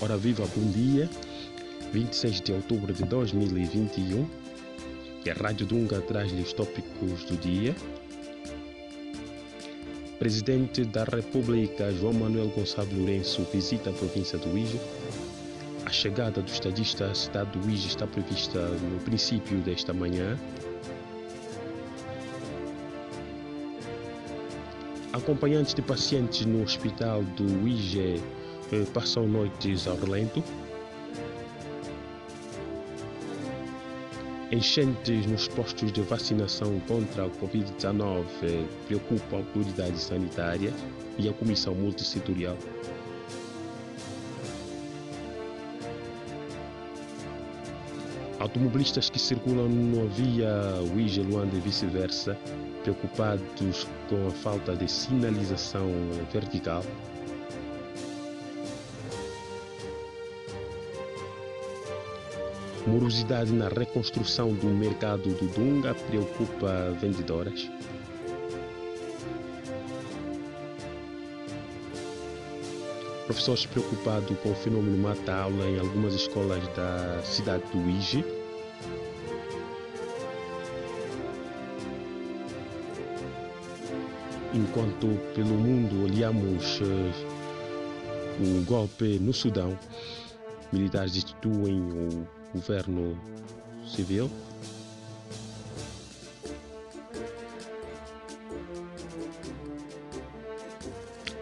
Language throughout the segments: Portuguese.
Ora viva, bom dia. 26 de outubro de 2021. E a Rádio Dunga traz-lhe os tópicos do dia. Presidente da República João Manuel Gonçalves Lourenço visita a província do Uíge. A chegada do estadista à cidade do Uíge está prevista no princípio desta manhã. Acompanhantes de pacientes no hospital do Uíge passam noites ao relento. Enchentes nos postos de vacinação contra a Covid-19 eh, preocupam autoridades sanitárias e a Comissão Multissetorial. Automobilistas que circulam na via Uíge Luanda e vice-versa, preocupados com a falta de sinalização vertical. Morosidade na reconstrução do mercado do Dunga preocupa vendedoras. Professores preocupados com o fenômeno mata-aula em algumas escolas da cidade do Uíge. Enquanto pelo mundo olhamos uh, o golpe no Sudão, militares destituem o governo civil.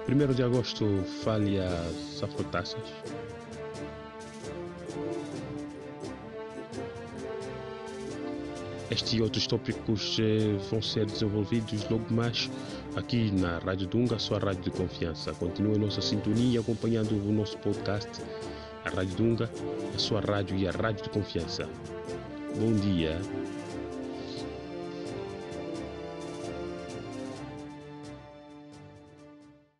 Primeiro de agosto falha Safrotaças. Estes e outros tópicos eh, vão ser desenvolvidos logo mais aqui na Rádio Dunga, sua rádio de confiança. Continue nossa sintonia acompanhando o nosso podcast, a Rádio Dunga, a sua rádio e a rádio de confiança. Bom dia.